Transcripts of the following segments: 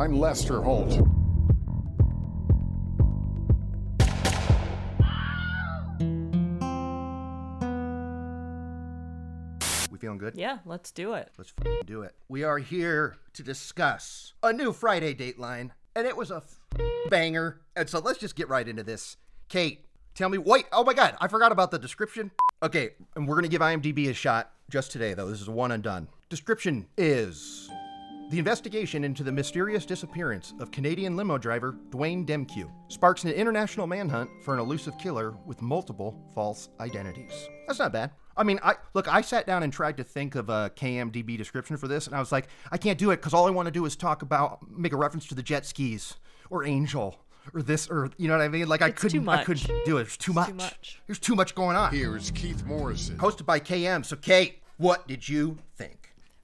I'm Lester Holt. We feeling good? Yeah, let's do it. Let's f- do it. We are here to discuss a new Friday Dateline, and it was a f- banger. And so let's just get right into this. Kate, tell me. Wait, oh my God, I forgot about the description. Okay, and we're gonna give IMDb a shot just today, though. This is a one and done. Description is the investigation into the mysterious disappearance of Canadian limo driver Dwayne Demkiw sparks an international manhunt for an elusive killer with multiple false identities. That's not bad. I mean, I look. I sat down and tried to think of a KMDB description for this, and I was like, I can't do it because all I want to do is talk about, make a reference to the jet skis or Angel or this or you know what I mean. Like I It's too couldn't, I much. couldn't do it. There's too much. too much. There's too much going on. Here's Keith Morrison. Hosted by KM. So Kate, what did you think?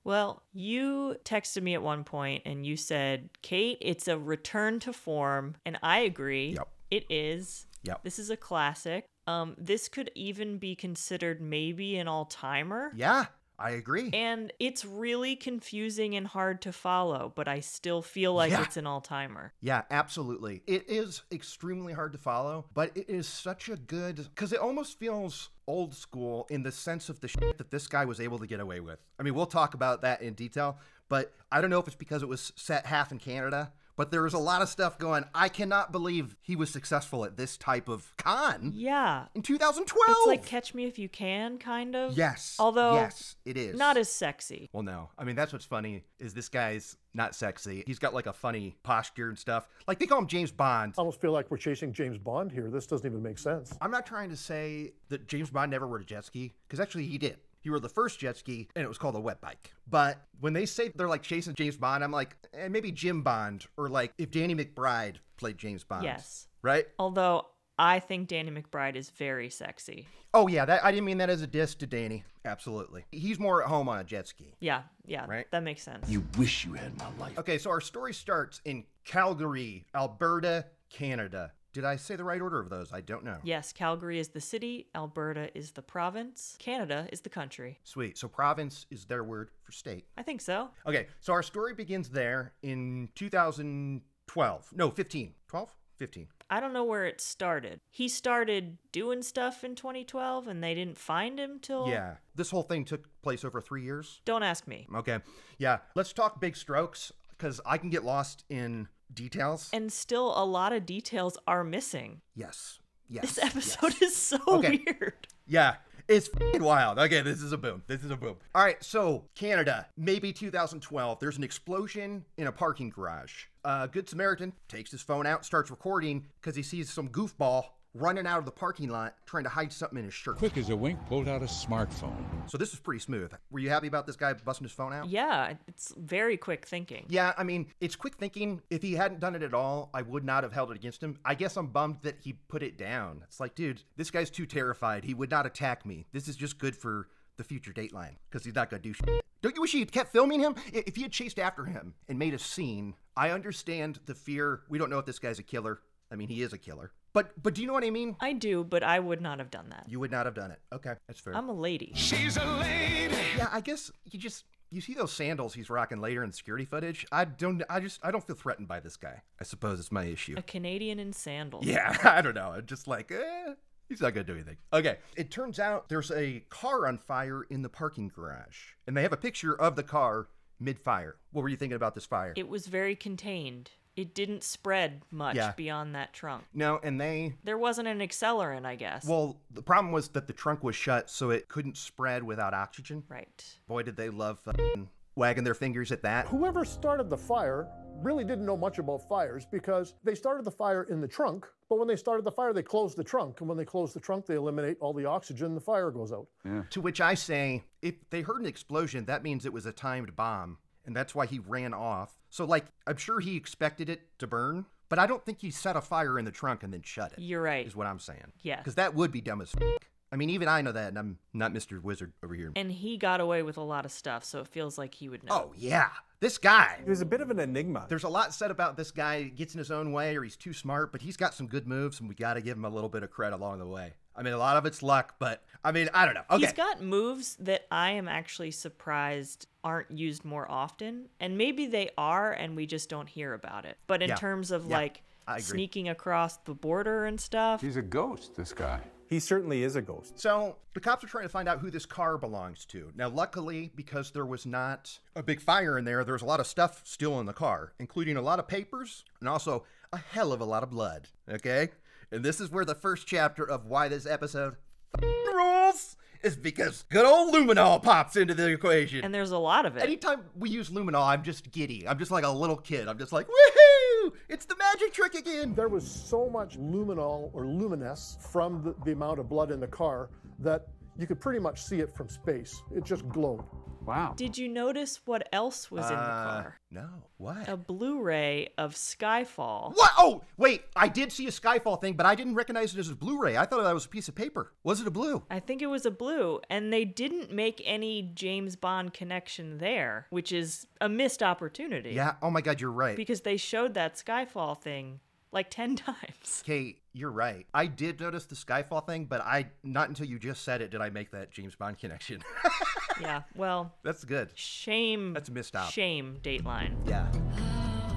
Well, you texted me at one point and you said, Kate, it's a return to form. And I agree. Yep. It is. Yep. This is a classic. Um, this could even be considered maybe an all timer. Yeah, I agree. And it's really confusing and hard to follow, but I still feel like Yeah. it's an all timer. Yeah, absolutely. It is extremely hard to follow, but it is such a good because it almost feels old school in the sense of the shit that this guy was able to get away with. I mean, we'll talk about that in detail, but I don't know if it's because it was set half in Canada. But there was a lot of stuff going. I cannot believe he was successful at this type of con Yeah. in 2012. It's like Catch Me If You Can, kind of. yes, Although, yes, it is not as sexy. Well, no. I mean, that's what's funny is this guy's not sexy. He's got like a funny posture and stuff. Like they call him James Bond. I almost feel like we're chasing James Bond here. This doesn't even make sense. I'm not trying to say that James Bond never rode a jet ski, because actually he did. He rode the first jet ski, and it was called a wet bike. But when they say they're like chasing James Bond, I'm like, eh, maybe Jim Bond, or like if Danny McBride played James Bond. Yes. Right? Although I think Danny McBride is very sexy. Oh yeah, that I didn't mean that as a diss to Danny. Absolutely. He's more at home on a jet ski. Yeah, yeah, Right. that makes sense. You wish you had my life. Okay, so our story starts in Calgary, Alberta, Canada. Did I say the right order of those? I don't know. Yes, Calgary is the city, Alberta is the province, Canada is the country. Sweet. So province is their word for state. I think so. Okay, so our story begins there in 2012. No, 15. 12? 15. I don't know where it started. He started doing stuff in 2012 and they didn't find him till. Yeah. This whole thing took place over three years. Don't ask me. Okay. Yeah. Let's talk big strokes because I can get lost in details. And still, a lot of details are missing. yes. Yes. This episode yes. is so Okay. weird. Yeah. It's fing wild. Okay, this is a boom. This is a boom. All right, so Canada, maybe 2012. There's an explosion in a parking garage. A Good Samaritan takes his phone out, starts recording because he sees some goofball running out of the parking lot trying to hide something in his shirt. Quick as a wink, pulled out a smartphone. So this is pretty smooth. Were you happy about this guy busting his phone out? Yeah, it's very quick thinking. Yeah, I mean, it's quick thinking. If he hadn't done it at all, I would not have held it against him. I guess I'm bummed that he put it down. It's like, dude, this guy's too terrified. He would not attack me. This is just good for the future Dateline because he's not going to do shit. Don't you wish he had kept filming him? If he had chased after him and made a scene, I understand the fear. We don't know if this guy's a killer. I mean, he is a killer. But but do you know what I mean? I do, but I would not have done that. You would not have done it. Okay, that's fair. I'm a lady. She's a lady. Yeah, I guess you just you see those sandals he's rocking later in security footage. I don't I just I don't feel threatened by this guy. I suppose it's my issue. A Canadian in sandals. Yeah, I don't know. I'm just like, eh, he's not gonna do anything. Okay. It turns out there's a car on fire in the parking garage. And they have a picture of the car mid-fire. What were you thinking about this fire? It was very contained. It didn't spread much Yeah. beyond that trunk. no, and they There wasn't an accelerant, I guess. well, the problem was that the trunk was shut, so it couldn't spread without oxygen. right. Boy, did they love fucking wagging their fingers at that. Whoever started the fire really didn't know much about fires because they started the fire in the trunk, but when they started the fire, they closed the trunk. And when they close the trunk, they eliminate all the oxygen, the fire goes out. To which I say, if they heard an explosion, that means it was a timed bomb, and that's why he ran off. So, like, I'm sure he expected it to burn, but I don't think he set a fire in the trunk and then shut it. You're right. Is what I'm saying. Yes. Because that would be dumb as fuck. I mean, even I know that, and I'm not Mr. Wizard over here. And he got away with a lot of stuff, so it feels like he would know. Oh, yeah. This guy. He was a bit of an enigma. There's a lot said about this guy gets in his own way or he's too smart, but he's got some good moves, and we got to give him a little bit of credit along the way. I mean, a lot of it's luck, but I mean, I don't know. Okay. He's got moves that I am actually surprised aren't used more often. And maybe they are and we just don't hear about it. But in Yeah. terms of Yeah. like sneaking across the border and stuff, He's a ghost, this guy. He certainly is a ghost. So the cops are trying to find out who this car belongs to. Now, luckily, because there was not a big fire in there, there was a lot of stuff still in the car, including a lot of papers and also a hell of a lot of blood. Okay? And this is where the first chapter of why this episode rules is because good old luminol pops into the equation. and there's a lot of it. Anytime we use luminol, I'm just giddy. I'm just like a little kid. I'm just like, woohoo! It's the magic trick again. There was so much luminol or luminous from the, the amount of blood in the car that you could pretty much see it from space. It just glowed. Wow. Did you notice what else was in the Uh, car? No. What? A Blu-ray of Skyfall. What? Oh, wait. I did see a Skyfall thing, but I didn't recognize it as a Blu-ray. I thought that was a piece of paper. Was it a blue? I think it was a blue, and they didn't make any James Bond connection there, which is a missed opportunity. Yeah. Oh my God, you're right. Because they showed that Skyfall thing like 10 times. Kate, you're right. I did notice the Skyfall thing, but I not until you just said it did I make that James Bond connection. yeah, well, That's good. shame. That's a missed op. Shame, Dateline. Yeah.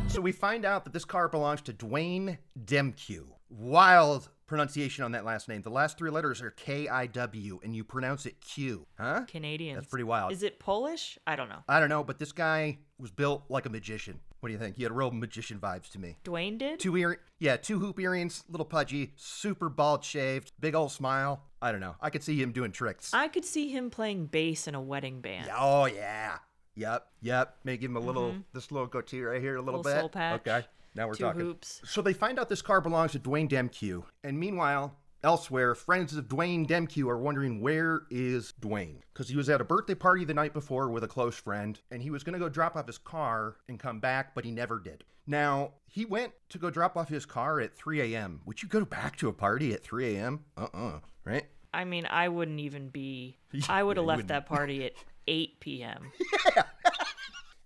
So we find out that this car belongs to Dwayne Demkiw. Wild pronunciation on that last name. The last three letters are K I W, and you pronounce it Q. Huh? Canadians. That's pretty wild. Is it Polish? I don't know. I don't know, but this guy was built like a magician. What do you think? He had real magician vibes to me. Dwayne did? Two ear, yeah, two hoop earrings, little pudgy, super bald shaved, big old smile. I don't know. I could see him doing tricks. I could see him playing bass in a wedding band. Oh yeah. Yep, yep. Maybe give him a little this little goatee right here, a little, Mm-hmm. Little bit. soul patch, Okay, now we're talking. hoops. So they find out this car belongs to Dwayne Demkiw, and meanwhile, elsewhere, friends of Dwayne Demkiw are wondering where is Dwayne because he was at a birthday party the night before with a close friend, and he was going to go drop off his car and come back, but he never did. Now he went to go drop off his car at 3 a.m. Would you go back to a party at 3 a.m.? Uh-uh. Right? I mean, I wouldn't even be. I would have you left wouldn't. that party at 8 p.m. Yeah.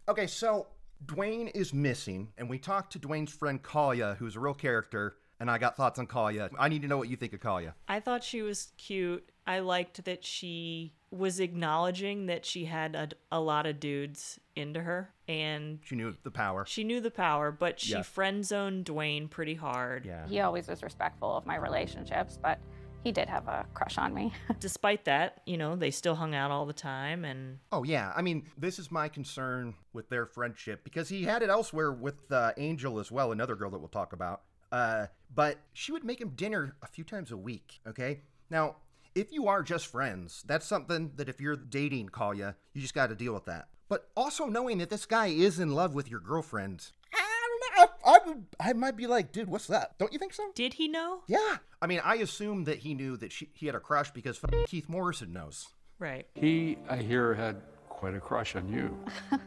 Okay, so Dwayne is missing, and we talked to Dwayne's friend Kalia, who's a real character, and I got thoughts on Kalia. I need to know what you think of Kalia. I thought she was cute. I liked that she was acknowledging that she had a, a lot of dudes into her, and She knew the power. she knew the power, but she Yeah. friend zoned Dwayne pretty hard. Yeah. He always was respectful of my relationships, but he did have a crush on me. Despite that, you know, they still hung out all the time, and Oh, yeah. I mean, this is my concern with their friendship because he had it elsewhere with uh, Angel as well, another girl that we'll talk about. Uh, but she would make him dinner a few times a week, okay? Now, if you are just friends, that's something that if you're dating Kalia, you just got to deal with that. But also knowing that this guy is in love with your girlfriend, I. I, I, would, I might be like, dude, what's that? Don't you think so? did he know? Yeah. I mean, I assume that he knew that she, he had a crush because Keith Morrison knows. Right. He, I hear, had quite a crush on you.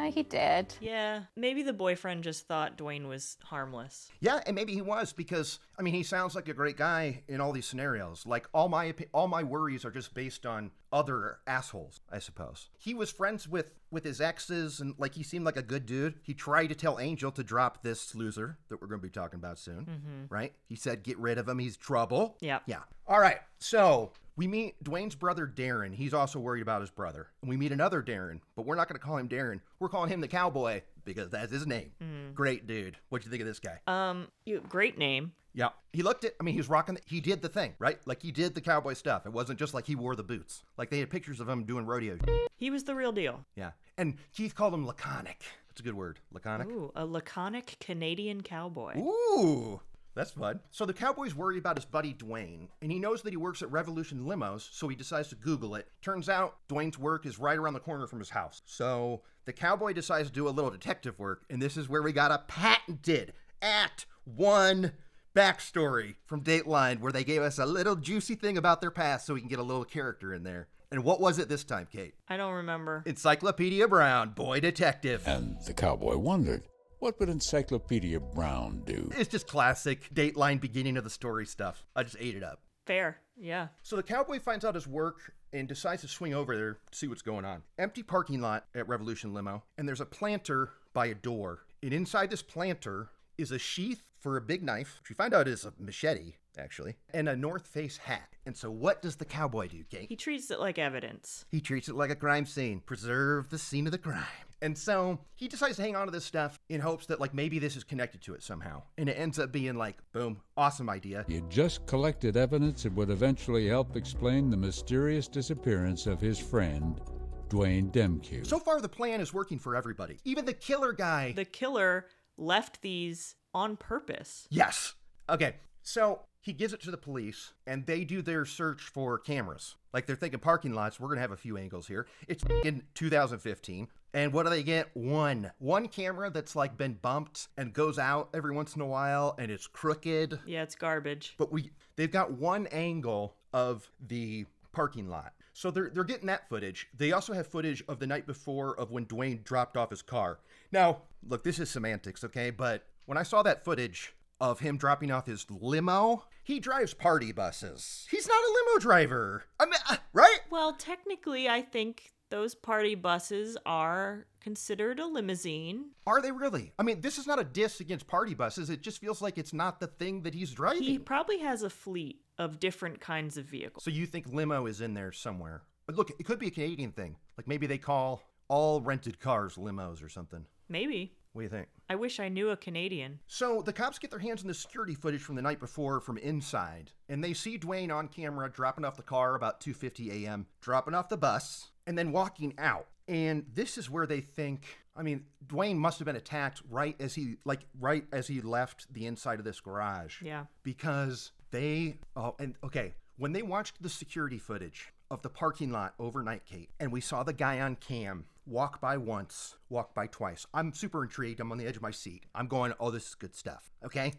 Uh, he did. Yeah, maybe the boyfriend just thought Dwayne was harmless. Yeah, and maybe he was because I mean he sounds like a great guy in all these scenarios. Like all my all my worries are just based on other assholes, I suppose. He was friends with with his exes and like he seemed like a good dude. He tried to tell Angel to drop this loser that we're going to be talking about soon, right? He said get rid of him, he's trouble. Yeah. Yeah. All right. So, we meet Dwayne's brother Darren. He's also worried about his brother. And we meet another Darren, but we're not going to call him Darren. We're calling him the cowboy because that's his name. Great dude. What'd you think of this guy? Um, you, great name. Yeah. He looked at, I mean, he was rocking, the, he did the thing, right? Like he did the cowboy stuff. It wasn't just like he wore the boots. Like they had pictures of him doing rodeo. He was the real deal. Yeah. And Keith called him laconic. That's a good word. Laconic. Ooh, a laconic Canadian cowboy. Ooh, that's fun. So the cowboy's worried about his buddy Dwayne, and he knows that he works at Revolution Limos, so he decides to Google it. Turns out Dwayne's work is right around the corner from his house. So the cowboy decides to do a little detective work, and this is where we got a patented Act One backstory from Dateline, where they gave us a little juicy thing about their past so we can get a little character in there. And what was it this time, Kate? I don't remember. Encyclopedia Brown, boy detective. And the cowboy wondered, what would Encyclopedia Brown do? It's just classic Dateline beginning of the story stuff. I just ate it up. Fair. Yeah. So the cowboy finds out his work and decides to swing over there to see what's going on. Empty parking lot at Revolution Limo, and there's a planter by a door. And inside this planter is a sheath for a big knife, which we find out is a machete, actually, and a North Face hat. And so, what does the cowboy do, Kate? He treats it like evidence. He treats it like a crime scene. Preserve the scene of the crime. And so he decides to hang on to this stuff in hopes that, like, maybe this is connected to it somehow. And it ends up being like, boom, awesome idea. He had just collected evidence that would eventually help explain the mysterious disappearance of his friend, Dwayne Demkiw. So far, the plan is working for everybody. Even the killer guy. The killer left these on purpose. Yes. Okay. So he gives it to the police, and they do their search for cameras. Like they're thinking parking lots. We're gonna have a few angles here. It's in 2015, and what do they get? One, one camera that's like been bumped and goes out every once in a while, and it's crooked. Yeah, it's garbage. But we, they've got one angle of the parking lot. So they're they're getting that footage. They also have footage of the night before of when Dwayne dropped off his car. Now, look, this is semantics, okay? But when I saw that footage of him dropping off his limo, he drives party buses. He's not a limo driver. I mean, uh, right? Well, technically, I think those party buses are considered a limousine. Are they really? I mean, this is not a diss against party buses. It just feels like it's not the thing that he's driving. He probably has a fleet of different kinds of vehicles. So you think limo is in there somewhere? But look, it could be a Canadian thing. Like maybe they call all rented cars limos or something. Maybe. What do you think? I wish I knew a Canadian. So the cops get their hands on the security footage from the night before from inside, and they see Dwayne on camera dropping off the car about 2:50 a.m., dropping off the bus, and then walking out. And this is where they think, I mean, Dwayne must have been attacked right as he like right as he left the inside of this garage. Yeah. Because they oh and okay, when they watched the security footage of the parking lot overnight, Kate, and we saw the guy on cam walk by once, walk by twice. I'm super intrigued. I'm on the edge of my seat. I'm going, oh, this is good stuff. Okay?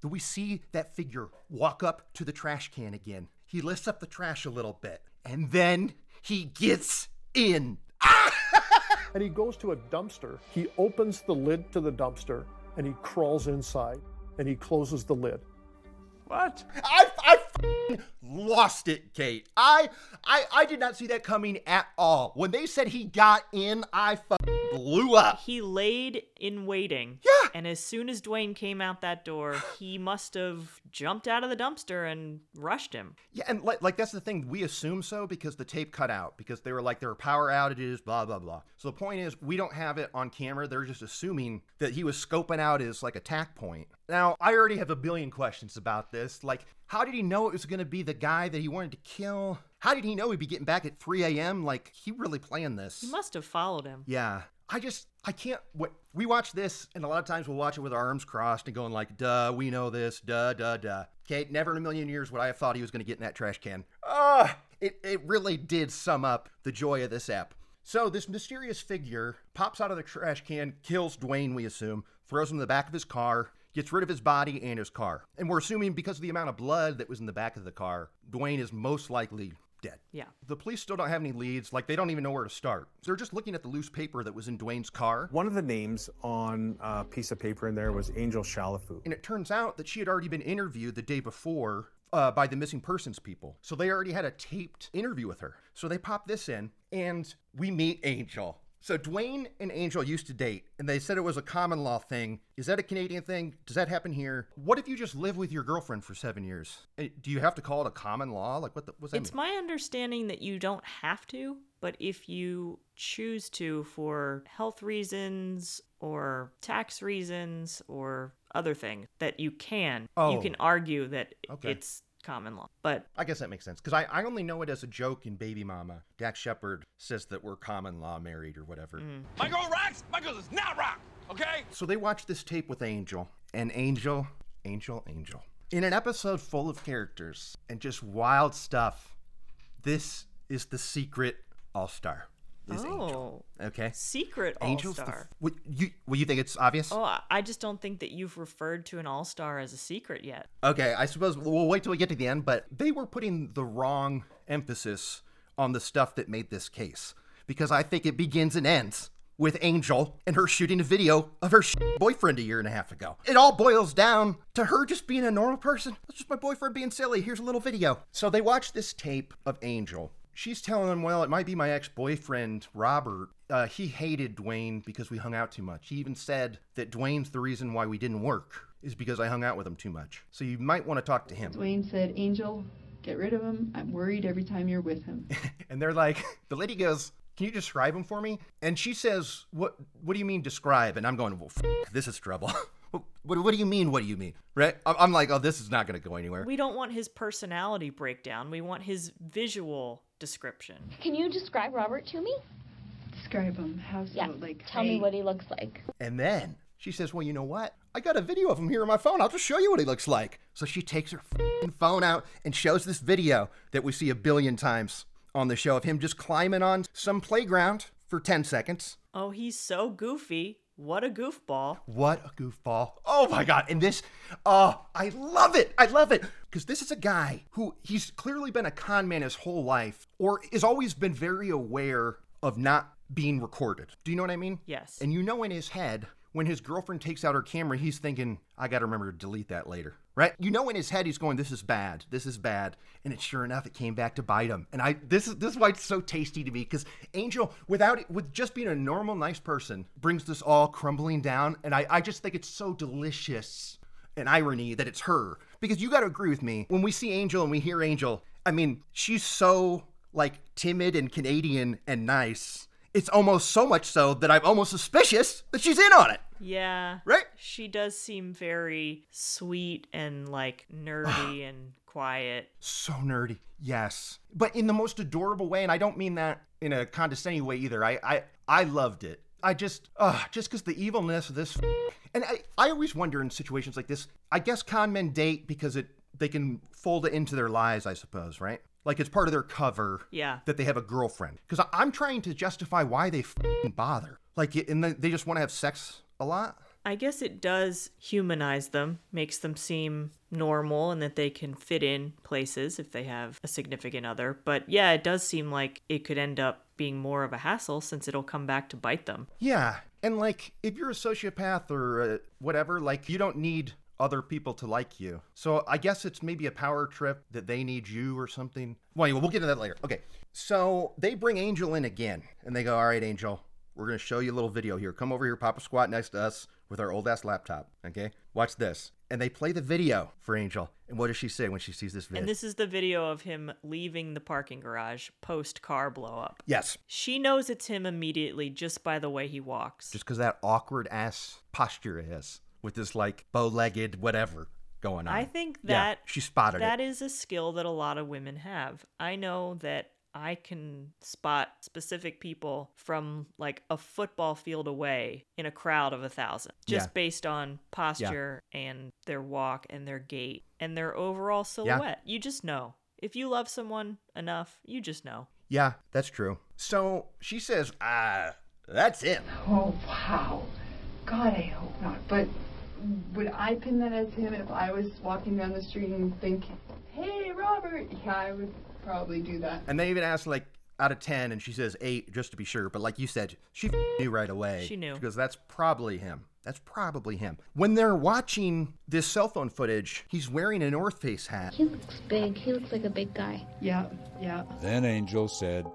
Do we see that figure walk up to the trash can again? He lifts up the trash a little bit, and then he gets in. And he goes to a dumpster. He opens the lid to the dumpster and he crawls inside and he closes the lid. What? I, I f***ing lost it, Kate. I, I, I did not see that coming at all. When they said he got in, I blew up. He laid in waiting. Yeah. And as soon as Dwayne came out that door, he must have jumped out of the dumpster and rushed him. Yeah, and like, like that's the thing. We assume so because the tape cut out because they were like there were power outages, blah blah blah. So the point is, we don't have it on camera. They're just assuming that he was scoping out his like attack point. Now, I already have a billion questions about this. Like, how did he know it was going to be the guy that he wanted to kill? How did he know he'd be getting back at 3 a.m.? Like, he really planned this. He must have followed him. Yeah. I just, I can't. What, we watch this, and a lot of times we'll watch it with our arms crossed and going like, duh, we know this, duh, duh, duh. Okay, never in a million years would I have thought he was going to get in that trash can. Ah, it, it really did sum up the joy of this app. So this mysterious figure pops out of the trash can, kills Dwayne, we assume, throws him in the back of his car, gets rid of his body and his car. And we're assuming because of the amount of blood that was in the back of the car, Dwayne is most likely dead. Yeah. The police still don't have any leads. Like, they don't even know where to start. So they're just looking at the loose paper that was in Dwayne's car. One of the names on a piece of paper in there was Angel Shalafu. And it turns out that she had already been interviewed the day before uh, by the missing persons people. So they already had a taped interview with her. So they pop this in, and we meet Angel. So Dwayne and Angel used to date, and they said it was a common law thing. Is that a Canadian thing? Does that happen here? What if you just live with your girlfriend for seven years? Eh, Do you have to call it a common law? Like what? The, what's that It's mean? my understanding that you don't have to, but if you choose to for health reasons or tax reasons or other things, that you can. Oh. You can argue that Okay. it's common law. But I guess that makes sense because I, I only know it as a joke in Baby Mama. Dax Shepard says that we're common law married or whatever. Mm. My girl rocks. My girl does not rock. Okay? So they watch this tape with Angel, and Angel, Angel, Angel. In an episode full of characters and just wild stuff, this is the secret All Star. Is Angel. oh, Okay. secret all Angel's star. f- What, you, well, you think it's obvious? Oh, I- I just don't think that you've referred to an all star as a secret yet. Okay, I suppose we'll wait till we get to the end, but they were putting the wrong emphasis on the stuff that made this case. Because I think it begins and ends with Angel and her shooting a video of her sh- boyfriend a year and a half ago. It all boils down to her just being a normal person. That's just my boyfriend being silly. Here's a little video. So they watch this tape of Angel. She's telling him, well, it might be my ex boyfriend, Robert. Uh, he hated Dwayne because we hung out too much. He even said that Dwayne's the reason why we didn't work. is because I hung out with him too much. So you might want to talk to him. Dwayne said, Angel, get rid of him. I'm worried every time you're with him. And they're like, the lady goes, "Can you describe him for me?" And she says, "What? What do you mean describe?" And I'm going, "Well, f- this is trouble." what, what, what do you mean? What do you mean? Right? I'm, I'm like, "Oh, this is not going to go anywhere." We don't want his personality breakdown. We want his visual description. Can you describe Robert to me? Describe him. How so? Yeah. Like, Tell me what he looks like. And then she says, Well, you know what? I got a video of him here on my phone. I'll just show you what he looks like. So she takes her fing phone out and shows this video that we see a billion times on the show of him just climbing on some playground for 10 seconds. Oh, he's so goofy. What a goofball. What a goofball. Oh my God. And this, oh, I love it. I love it. Because this is a guy who he's clearly been a con man his whole life or has always been very aware of not being recorded. Do you know what I mean? Yes. And you know in his head, when his girlfriend takes out her camera, he's thinking, I got to remember to delete that later. Right? You know in his head he's going, This is bad. This is bad. And it sure enough, it came back to bite him. And I this is this is why it's so tasty to me, because Angel, without it with just being a normal, nice person, brings this all crumbling down. And I, I just think it's so delicious an irony that it's her. Because you gotta agree with me, when we see Angel and we hear Angel, I mean, she's so like timid and Canadian and nice. It's almost so much so that I'm almost suspicious that she's in on it. Yeah. Right? She does seem very sweet and like nerdy and quiet. So nerdy. Yes. But in the most adorable way, and I don't mean that in a condescending way either. I I, I loved it. I just uh just because the evilness of this and I, I always wonder in situations like this, I guess con men date because it they can fold it into their lives, I suppose, right? Like it's part of their cover Yeah. that they have a girlfriend. Because I'm trying to justify why they bother. Like, and they just want to have sex a lot. I guess it does humanize them, makes them seem normal and that they can fit in places if they have a significant other. But yeah, it does seem like it could end up being more of a hassle since it'll come back to bite them. Yeah, and like if you're a sociopath or uh, whatever, like you don't need other people to like you. So I guess it's maybe a power trip that they need you or something. Well, anyway, we'll get to that later. Okay, so they bring Angel in again, and they go, "All right, Angel, we're gonna show you a little video here. Come over here, pop a squat next to us with our old ass laptop. Okay, watch this." And they play the video for Angel. And what does she say when she sees this video? And this is the video of him leaving the parking garage post car blow up. yes, She knows it's him immediately just by the way he walks. just because that awkward ass posture is with this like bow-legged whatever going on. I think Yeah, that she spotted it. That is a skill that a lot of women have. I know that I can spot specific people from like a football field away in a crowd of a thousand, just Yeah. based on posture and their walk and their gait and their overall silhouette. You just know. If you love someone enough, you just know. Yeah, that's true. So she says, ah, that's him. Oh, wow. God, I hope not. But would I pin that as him if I was walking down the street and think, hey, Robert? Yeah, I would probably do that. And they even asked, like, out of 10, and she says 8, just to be sure. But like you said, she f- knew right away. She knew. Because that's probably him. That's probably him. When they're watching this cell phone footage, he's wearing a North Face hat. He looks big. He looks like a big guy. Yeah, yeah. Then Angel said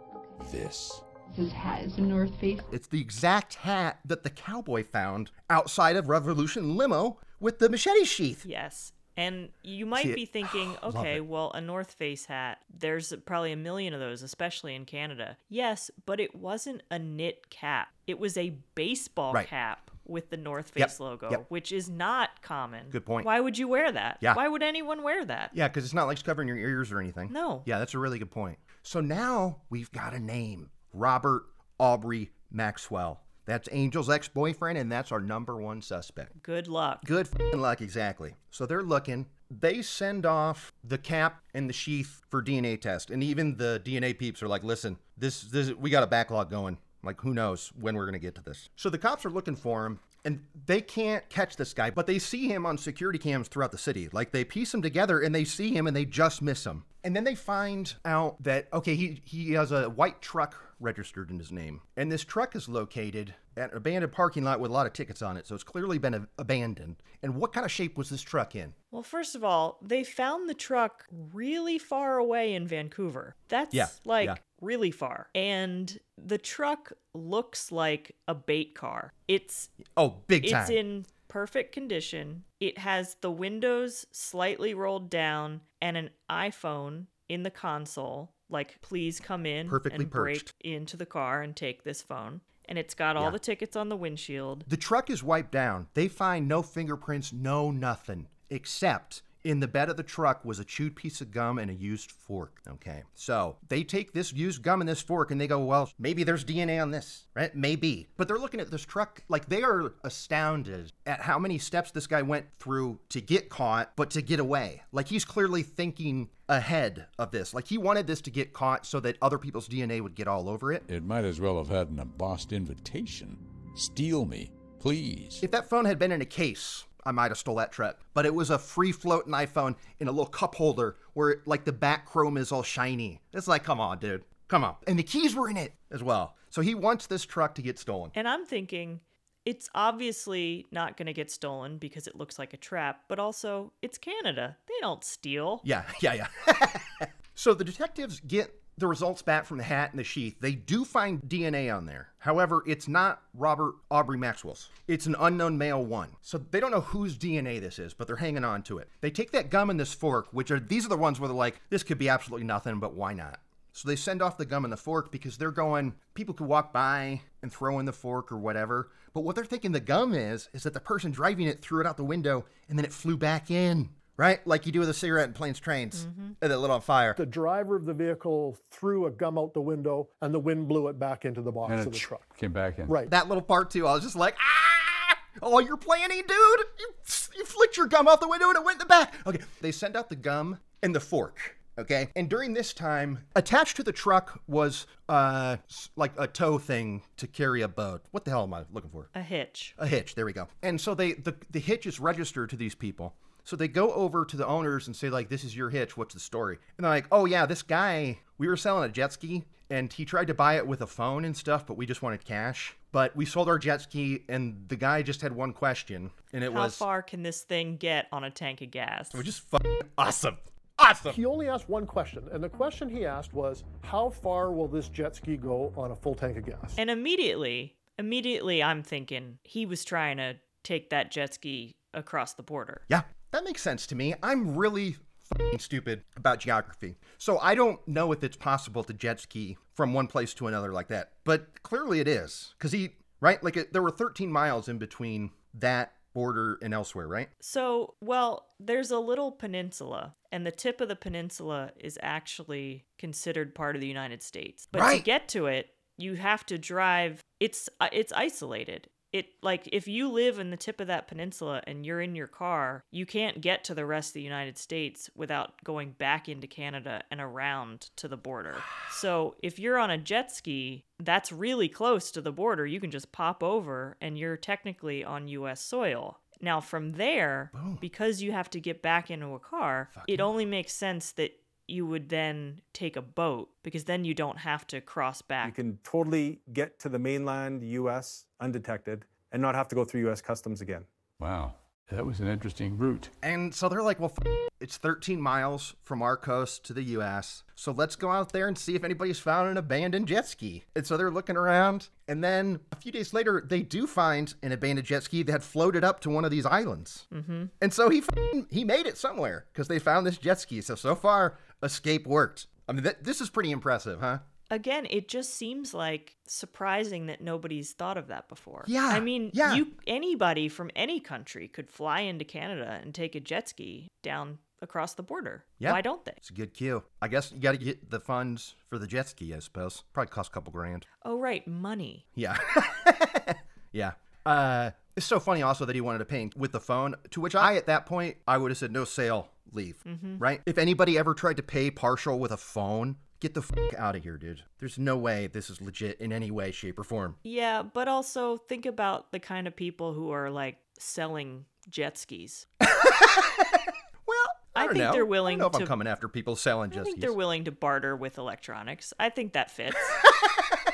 this. His hat is a North Face. It's the exact hat that the cowboy found outside of Revolution Limo with the machete sheath. Yes. And you might See be thinking, okay, well, a North Face hat, there's probably a million of those, especially in Canada. Yes, but it wasn't a knit cap. It was a baseball Right. cap with the North Yep, Face logo, yep. which is not common. Good point. Why would you wear that? Yeah. Why would anyone wear that? Yeah, because it's not like it's covering your ears or anything. No. Yeah, that's a really good point. So now we've got a name Robert Aubrey Maxwell. That's Angel's ex boyfriend, and that's our number one suspect. Good luck. Good fing luck, exactly. So they're looking. They send off the cap and the sheath for DNA test, and even the DNA peeps are like, "Listen, this, this, we got a backlog going. Like, who knows when we're gonna get to this?" So the cops are looking for him, and they can't catch this guy, but they see him on security cams throughout the city. Like, they piece him together, and they see him, and they just miss him. And then they find out that okay, he he has a white truck registered in his name, and this truck is located at an abandoned parking lot with a lot of tickets on it, so it's clearly been a- abandoned. And what kind of shape was this truck in? Well, first of all, they found the truck really far away in Vancouver. That's Yeah, like yeah. really far. And the truck looks like a bait car. It's Oh, big time. it's in perfect condition. It has the windows slightly rolled down and an iPhone in the console. Like, please come in Perfectly and break into the car and take this phone. And it's got all Yeah. the tickets on the windshield. The truck is wiped down. They find no fingerprints, no nothing, except in the bed of the truck was a chewed piece of gum and a used fork. Okay. So they take this used gum and this fork and they go, well, maybe there's DNA on this, right? Maybe. But they're looking at this truck like they are astounded at how many steps this guy went through to get caught, but to get away. Like he's clearly thinking ahead of this. Like he wanted this to get caught so that other people's DNA would get all over it. It might as well have had an embossed invitation. Steal me, please. If that phone had been in a case, I might have stole that truck. But it was a free floating iPhone in a little cup holder where like the back chrome is all shiny. It's like, come on, dude. Come on. And the keys were in it as well. So he wants this truck to get stolen. And I'm thinking, it's obviously not going to get stolen because it looks like a trap, but also it's Canada. They don't steal. Yeah, yeah, yeah. so the detectives get the results back from the hat and the sheath. They do find DNA on there. However, it's not Robert Aubrey Maxwell's. It's an unknown male one. So they don't know whose DNA this is, but they're hanging on to it. They take that gum and this fork, which are these are the ones where they're like, this could be absolutely nothing, but why not? So they send off the gum and the fork because they're going, people could walk by and throw in the fork or whatever. But what they're thinking the gum is, is that the person driving it threw it out the window and then it flew back in, right? Like you do with a cigarette in planes, trains, and it lit on fire. The driver of the vehicle threw a gum out the window and the wind blew it back into the box And of the truck. came back in. Right. That little part too, I was just like, ah! Oh, you're planning, dude! You, you flicked your gum out the window and it went in the back. Okay, they send out the gum and the fork. Okay, and during this time, attached to the truck was uh like a tow thing to carry a boat. What the hell am I looking for? A hitch. A hitch. There we go. And so they the the hitch is registered to these people. So they go over to the owners and say like, "This is your hitch. What's the story?" And they're like, "Oh yeah, this guy. We were selling a jet ski, and he tried to buy it with a phone and stuff, but we just wanted cash. But we sold our jet ski, and the guy just had one question, and it How was, How far can this thing get on a tank of gas? which is fucking awesome, awesome." He only asked one question, and the question he asked was, How far will this jet ski go on a full tank of gas? And immediately, immediately I'm thinking he was trying to take that jet ski across the border. Yeah, that makes sense to me. I'm really stupid about geography. So I don't know if it's possible to jet ski from one place to another like that. But clearly it is. Because he, right? Like it, there were 13 miles in between that border and elsewhere, right? So, well, there's a little peninsula, and the tip of the peninsula is actually considered part of the United States. But to get to it, you have to drive. It's uh, it's isolated. It like if you live in the tip of that peninsula and you're in your car, you can't get to the rest of the United States without going back into Canada and around to the border. So, if you're on a jet ski, that's really close to the border. You can just pop over and you're technically on US soil. Now, from there, because you have to get back into a car, it only makes sense that you would then take a boat because then you don't have to cross back. You can totally get to the mainland U.S. undetected and not have to go through U.S. customs again. Wow, that was an interesting route. And so they're like, well, f- it's 13 miles from our coast to the U.S. So let's go out there and see if anybody's found an abandoned jet ski. And so they're looking around. And then a few days later, they do find an abandoned jet ski that had floated up to one of these islands. Mm-hmm. And so he f- he made it somewhere because they found this jet ski. So so far, escape worked. I mean, th- this is pretty impressive, huh? Again, it just seems like surprising that nobody's thought of that before. Yeah, I mean, yeah. you anybody from any country could fly into Canada and take a jet ski down across the border. Yeah. Why don't they? It's a good cue. I guess you got to get the funds for the jet ski, I suppose. Probably cost a couple grand. Oh, right, money. Yeah. yeah. Uh, it's so funny also that he wanted to paint with the phone, to which I, at that point, I would have said, no sale, leave. Right? If anybody ever tried to pay partial with a phone, get the fuck out of here, dude. There's no way this is legit in any way, shape, or form. Yeah, but also think about the kind of people who are like selling jet skis. Well, I, I think know. they're I willing don't know if to- I'm coming after people selling I jet think skis. they're willing to barter with electronics. I think that fits.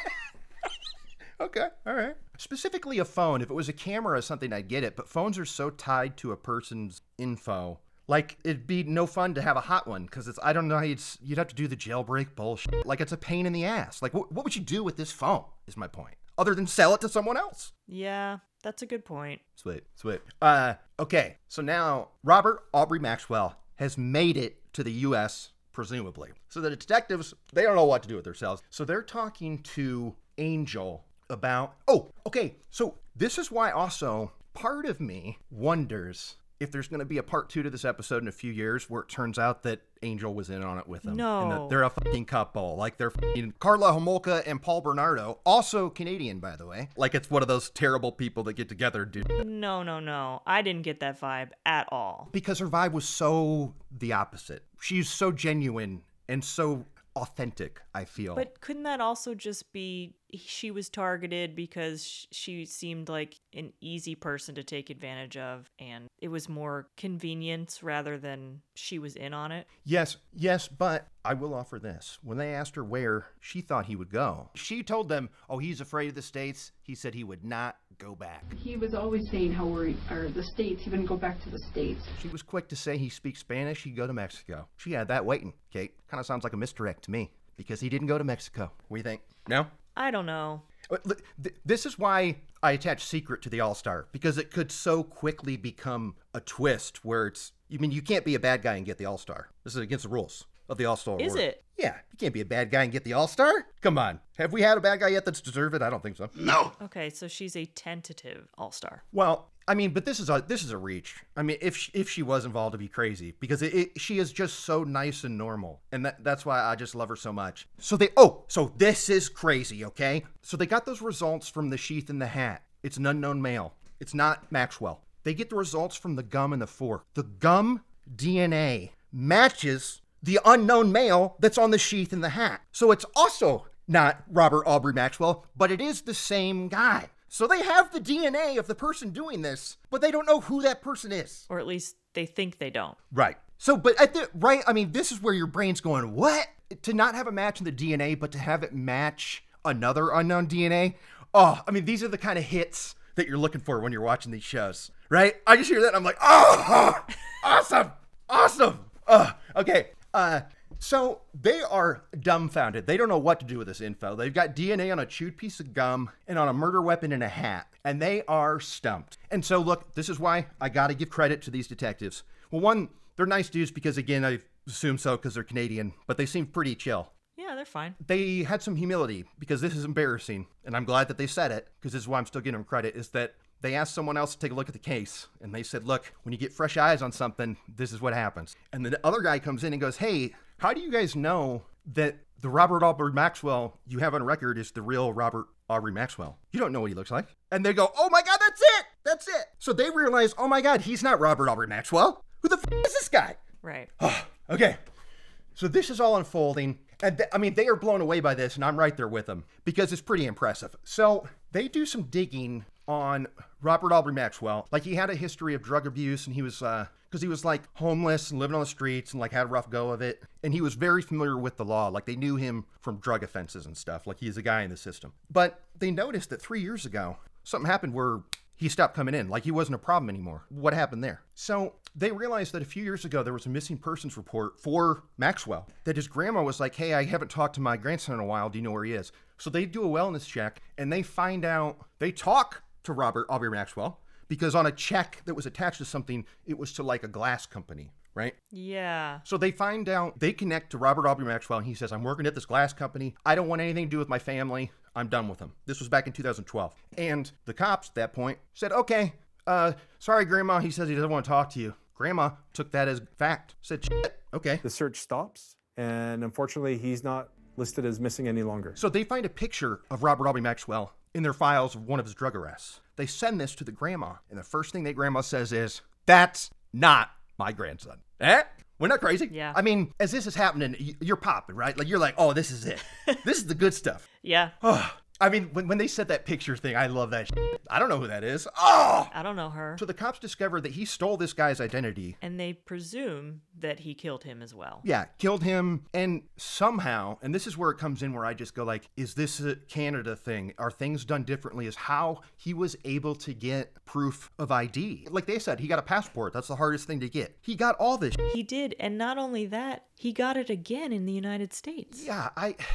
Okay, all right. Specifically, a phone. If it was a camera or something, I'd get it. But phones are so tied to a person's info. Like it'd be no fun to have a hot one because it's I don't know how you'd you'd have to do the jailbreak bullshit. Like it's a pain in the ass. Like what what would you do with this phone? Is my point. Other than sell it to someone else. yeah, That's a good point. Sweet, sweet. Uh, okay, so now Robert Aubrey Maxwell has made it to the U.S. presumably. So the detectives they don't know what to do with themselves. So they're talking to Angel about. Oh, okay. So this is why also part of me wonders if there's going to be a part two to this episode in a few years where it turns out that Angel was in on it with them. And that No. they're a fucking couple. Like they're fucking Karla Homolka and Paul Bernardo, also Canadian, by the way. Like it's one of those terrible people that get together, dude. No, no, no. I didn't get that vibe at all. because her vibe was so the opposite. She's so genuine and so authentic, I feel. But couldn't that also just be she was targeted because she seemed like an easy person to take advantage of and it was more convenience rather than she was in on it? yes, yes, but I will offer this. When they asked her where she thought he would go, she told them, "Oh, he's afraid of the states." He said he would not go back. He was always saying how worried, or the States, he wouldn't go back to the States. She was quick to say he speaks Spanish, he'd go to Mexico. She had that waiting, Kate. Kind of sounds like a misdirect to me because he didn't go to Mexico. What do you think? No? I don't know. Uh, look, th- This is why I attach Secret to the All Star because it could so quickly become a twist where it's. I mean, you can't be a bad guy and get the All Star. This is against the rules of the All Star. Is it? Yeah, you can't be a bad guy and get the All Star. Come on, have we had a bad guy yet that's deserved it? I don't think so. No. Okay, so she's a tentative all-star. Well, I mean, but this is a this is a reach. I mean, if she, if she was involved, it'd be crazy because it, it, she is just so nice and normal, and that that's why I just love her so much. So they oh, so this is crazy, okay? So they got those results from the sheath and the hat. It's an unknown male. It's not Maxwell. They get the results from the gum and the fork. The gum DNA matches the unknown male that's on the sheath in the hat. So it's also not Robert Aubrey Maxwell, but it is the same guy. So they have the DNA of the person doing this, but they don't know who that person is. Or at least they think they don't. Right. So, but at the right, I mean, this is where your brain's going, what? To not have a match in the DNA, but to have it match another unknown DNA. Oh, I mean, these are the kind of hits that you're looking for when you're watching these shows, right? I just hear that and I'm like, oh, awesome, awesome. Uh, okay. Uh, so they are dumbfounded. They don't know what to do with this info. They've got DNA on a chewed piece of gum and on a murder weapon in a hat, and they are stumped. And so, look, this is why I got to give credit to these detectives. Well, one, they're nice dudes because, again, I assume so because they're Canadian, but they seem pretty chill. Yeah, they're fine. They had some humility because this is embarrassing, and I'm glad that they said it because this is why I'm still giving them credit. Is that they asked someone else to take a look at the case, and they said, "Look, when you get fresh eyes on something, this is what happens." And the other guy comes in and goes, "Hey, how do you guys know that the Robert Aubrey Maxwell you have on record is the real Robert Aubrey Maxwell? You don't know what he looks like." And they go, "Oh my God, that's it, that's it." So they realize, "Oh my God, he's not Robert Aubrey Maxwell. Who the f- is this guy?" Right. Okay. So this is all unfolding. And th- I mean, they are blown away by this, and I'm right there with them because it's pretty impressive. So they do some digging on Robert Aubrey Maxwell. Like he had a history of drug abuse, and he was, uh, because he was like homeless and living on the streets and like had a rough go of it. And he was very familiar with the law. Like they knew him from drug offenses and stuff. Like he's a guy in the system. But they noticed that three years ago, something happened where he stopped coming in, like he wasn't a problem anymore. What happened there? So they realized that a few years ago there was a missing persons report for Maxwell. That his grandma was like, "Hey, I haven't talked to my grandson in a while. Do you know where he is?" So they do a wellness check and they find out. They talk to Robert Aubrey Maxwell because on a check that was attached to something, it was to like a glass company, right? Yeah. So they find out, they connect to Robert Aubrey Maxwell, and he says, I'm working at this glass company. I don't want anything to do with my family. I'm done with them. This was back in 2012. And the cops at that point said, Okay, uh, sorry, Grandma. He says he doesn't want to talk to you. Grandma took that as fact. Said, Shit, okay. The search stops, and unfortunately, he's not listed as missing any longer. So they find a picture of Robert Aubrey Maxwell in their files of one of his drug arrests. They send this to the grandma, and the first thing that grandma says is, That's not my grandson. Eh? We're not crazy. Yeah. I mean, as this is happening, you're popping, right? Like, you're like, oh, this is it. this is the good stuff. Yeah. Oh, I mean, when, when they said that picture thing, I love that. Shit. I don't know who that is. Oh! I don't know her. So the cops discover that he stole this guy's identity. And they presume that he killed him as well. Yeah, killed him, and somehow, and this is where it comes in where I just go like, is this a Canada thing? Are things done differently? Is how he was able to get proof of ID? Like they said, he got a passport. That's the hardest thing to get. He got all this. He did, and not only that, he got it again in the United States. Yeah, I.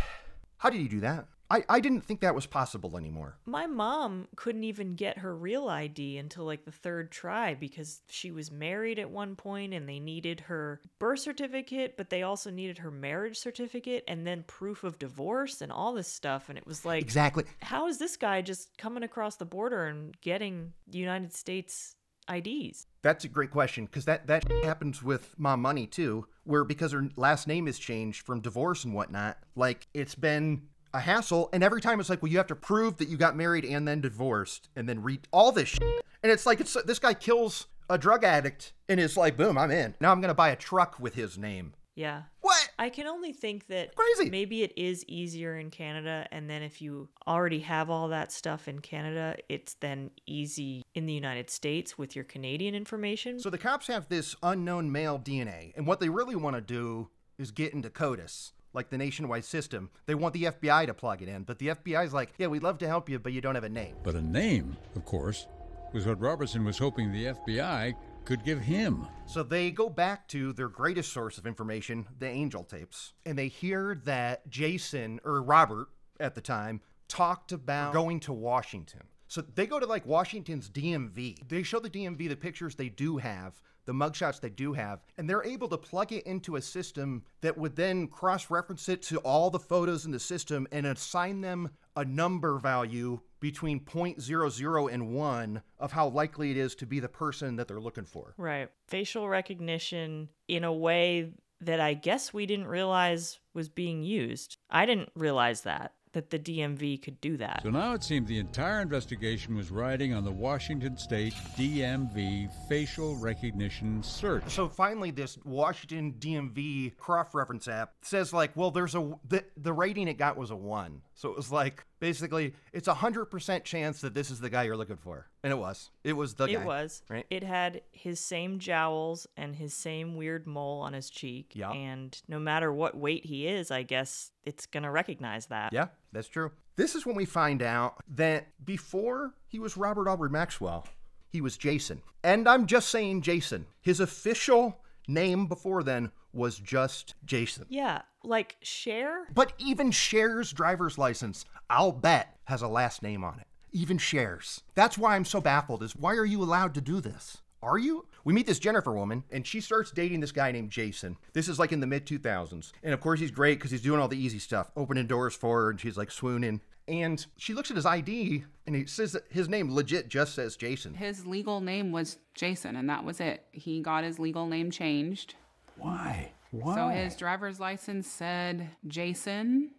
How did he do that? I, I didn't think that was possible anymore. My mom couldn't even get her real ID until like the third try because she was married at one point and they needed her birth certificate, but they also needed her marriage certificate and then proof of divorce and all this stuff. And it was like, Exactly. how is this guy just coming across the border and getting United States IDs? That's a great question because that that happens with Mom Money too, where because her last name is changed from divorce and whatnot, like it's been a hassle, and every time it's like, well, you have to prove that you got married and then divorced, and then read all this, shit. and it's like it's this guy kills a drug addict and is like, boom, I'm in. Now I'm gonna buy a truck with his name. Yeah. What? I can only think that Crazy. maybe it is easier in Canada, and then if you already have all that stuff in Canada, it's then easy in the United States with your Canadian information. So the cops have this unknown male DNA, and what they really want to do is get into CODIS, like the nationwide system. They want the FBI to plug it in, but the FBI's like, yeah, we'd love to help you, but you don't have a name. But a name, of course, was what Robertson was hoping the FBI could give him. So they go back to their greatest source of information, the angel tapes, and they hear that Jason, or Robert at the time, talked about going to Washington. So they go to like Washington's DMV. They show the DMV the pictures they do have, the mugshots they do have, and they're able to plug it into a system that would then cross reference it to all the photos in the system and assign them a number value between 0.00 and 1 of how likely it is to be the person that they're looking for. Right. Facial recognition in a way that I guess we didn't realize was being used. I didn't realize that, that the DMV could do that. So now it seemed the entire investigation was riding on the Washington State DMV facial recognition search. So finally, this Washington DMV cross reference app says like, well, there's a the, the rating it got was a one. So it was like basically it's a hundred percent chance that this is the guy you're looking for, and it was. It was the guy. It was. right. It had his same jowls and his same weird mole on his cheek. Yeah. And no matter what weight he is, I guess it's going to recognize that. Yeah, that's true. This is when we find out that before he was Robert Aubrey Maxwell, he was Jason. And I'm just saying Jason. His official name before then was just Jason. Yeah. Like Cher? But even Cher's driver's license, I'll bet, has a last name on it. Even Cher's. That's why I'm so baffled is why are you allowed to do this? Are you? We meet this Jennifer woman, and she starts dating this guy named Jason. This is like in the mid 2000s. And of course, he's great because he's doing all the easy stuff, opening doors for her, and she's like swooning. And she looks at his ID, and he says that his name legit just says Jason. His legal name was Jason, and that was it. He got his legal name changed. Why? Why? So his driver's license said Jason,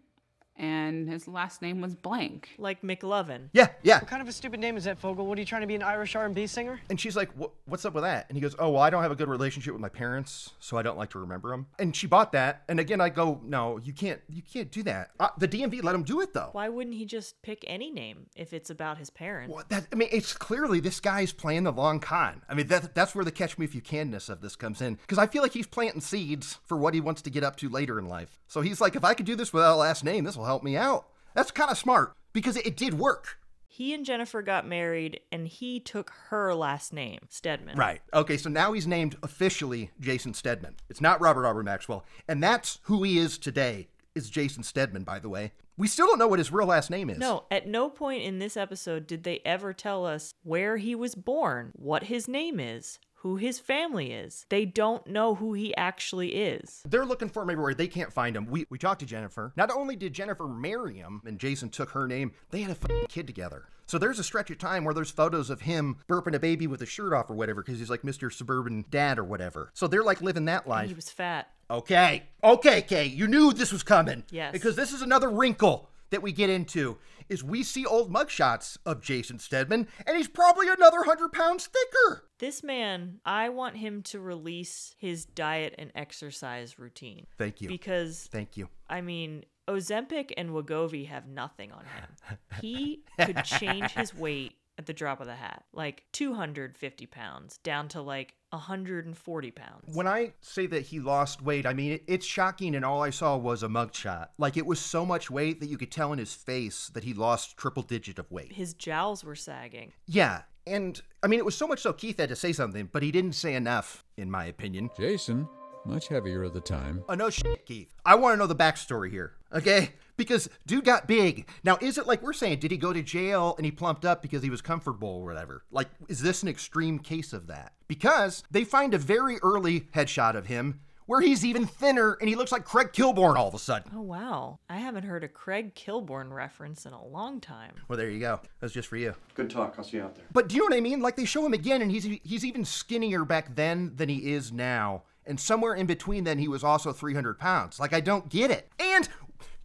and his last name was blank. Like McLovin. Yeah, yeah. What kind of a stupid name is that, Fogel? What are you trying to be an Irish R&B singer? And she's like, "What's up with that?" And he goes, "Oh, well, I don't have a good relationship with my parents, so I don't like to remember them." And she bought that. And again, I go, "No, you can't. You can't do that." Uh, the DMV let him do it though. Why wouldn't he just pick any name if it's about his parents? What that? I mean, it's clearly this guy's playing the long con. I mean, that that's where the catch me if you canness of this comes in. Because I feel like he's planting seeds for what he wants to get up to later in life. So he's like, if I could do this without a last name, this will help me out. That's kind of smart because it, it did work. He and Jennifer got married and he took her last name, Stedman. Right. Okay, so now he's named officially Jason Stedman. It's not Robert Aubrey Maxwell. And that's who he is today, is Jason Stedman, by the way. We still don't know what his real last name is. No, at no point in this episode did they ever tell us where he was born, what his name is, who his family is. They don't know who he actually is. They're looking for him everywhere. They can't find him. We, we talked to Jennifer. Not only did Jennifer marry him and Jason took her name, they had a kid together. So there's a stretch of time where there's photos of him burping a baby with a shirt off or whatever because he's like Mr. Suburban Dad or whatever. So they're like living that And life. he was fat. Okay. Okay, Kay. You knew this was coming. Yes. Because this is another wrinkle that we get into is we see old mugshots of Jason Stedman, and he's probably another hundred pounds thicker. This man, I want him to release his diet and exercise routine. Thank you. Because Thank you. I mean, Ozempic and Wegovy have nothing on him. He could change his weight at the drop of the hat, like 250 pounds down to like 140 pounds. When I say that he lost weight, I mean it, it's shocking, and all I saw was a mugshot. Like it was so much weight that you could tell in his face that he lost triple digit of weight. His jowls were sagging. Yeah, and I mean it was so much so Keith had to say something, but he didn't say enough, in my opinion. Jason, much heavier at the time. Oh no shit, Keith. I want to know the backstory here. Okay? Because dude got big. Now, is it like we're saying, did he go to jail and he plumped up because he was comfortable or whatever? Like, is this an extreme case of that? Because they find a very early headshot of him where he's even thinner and he looks like Craig Kilborn all of a sudden. Oh, wow. I haven't heard a Craig Kilborn reference in a long time. Well, there you go. That's just for you. Good talk. I'll see you out there. But do you know what I mean? Like they show him again, and he's he's even skinnier back then than he is now. And somewhere in between, then he was also 300 pounds. Like I don't get it. And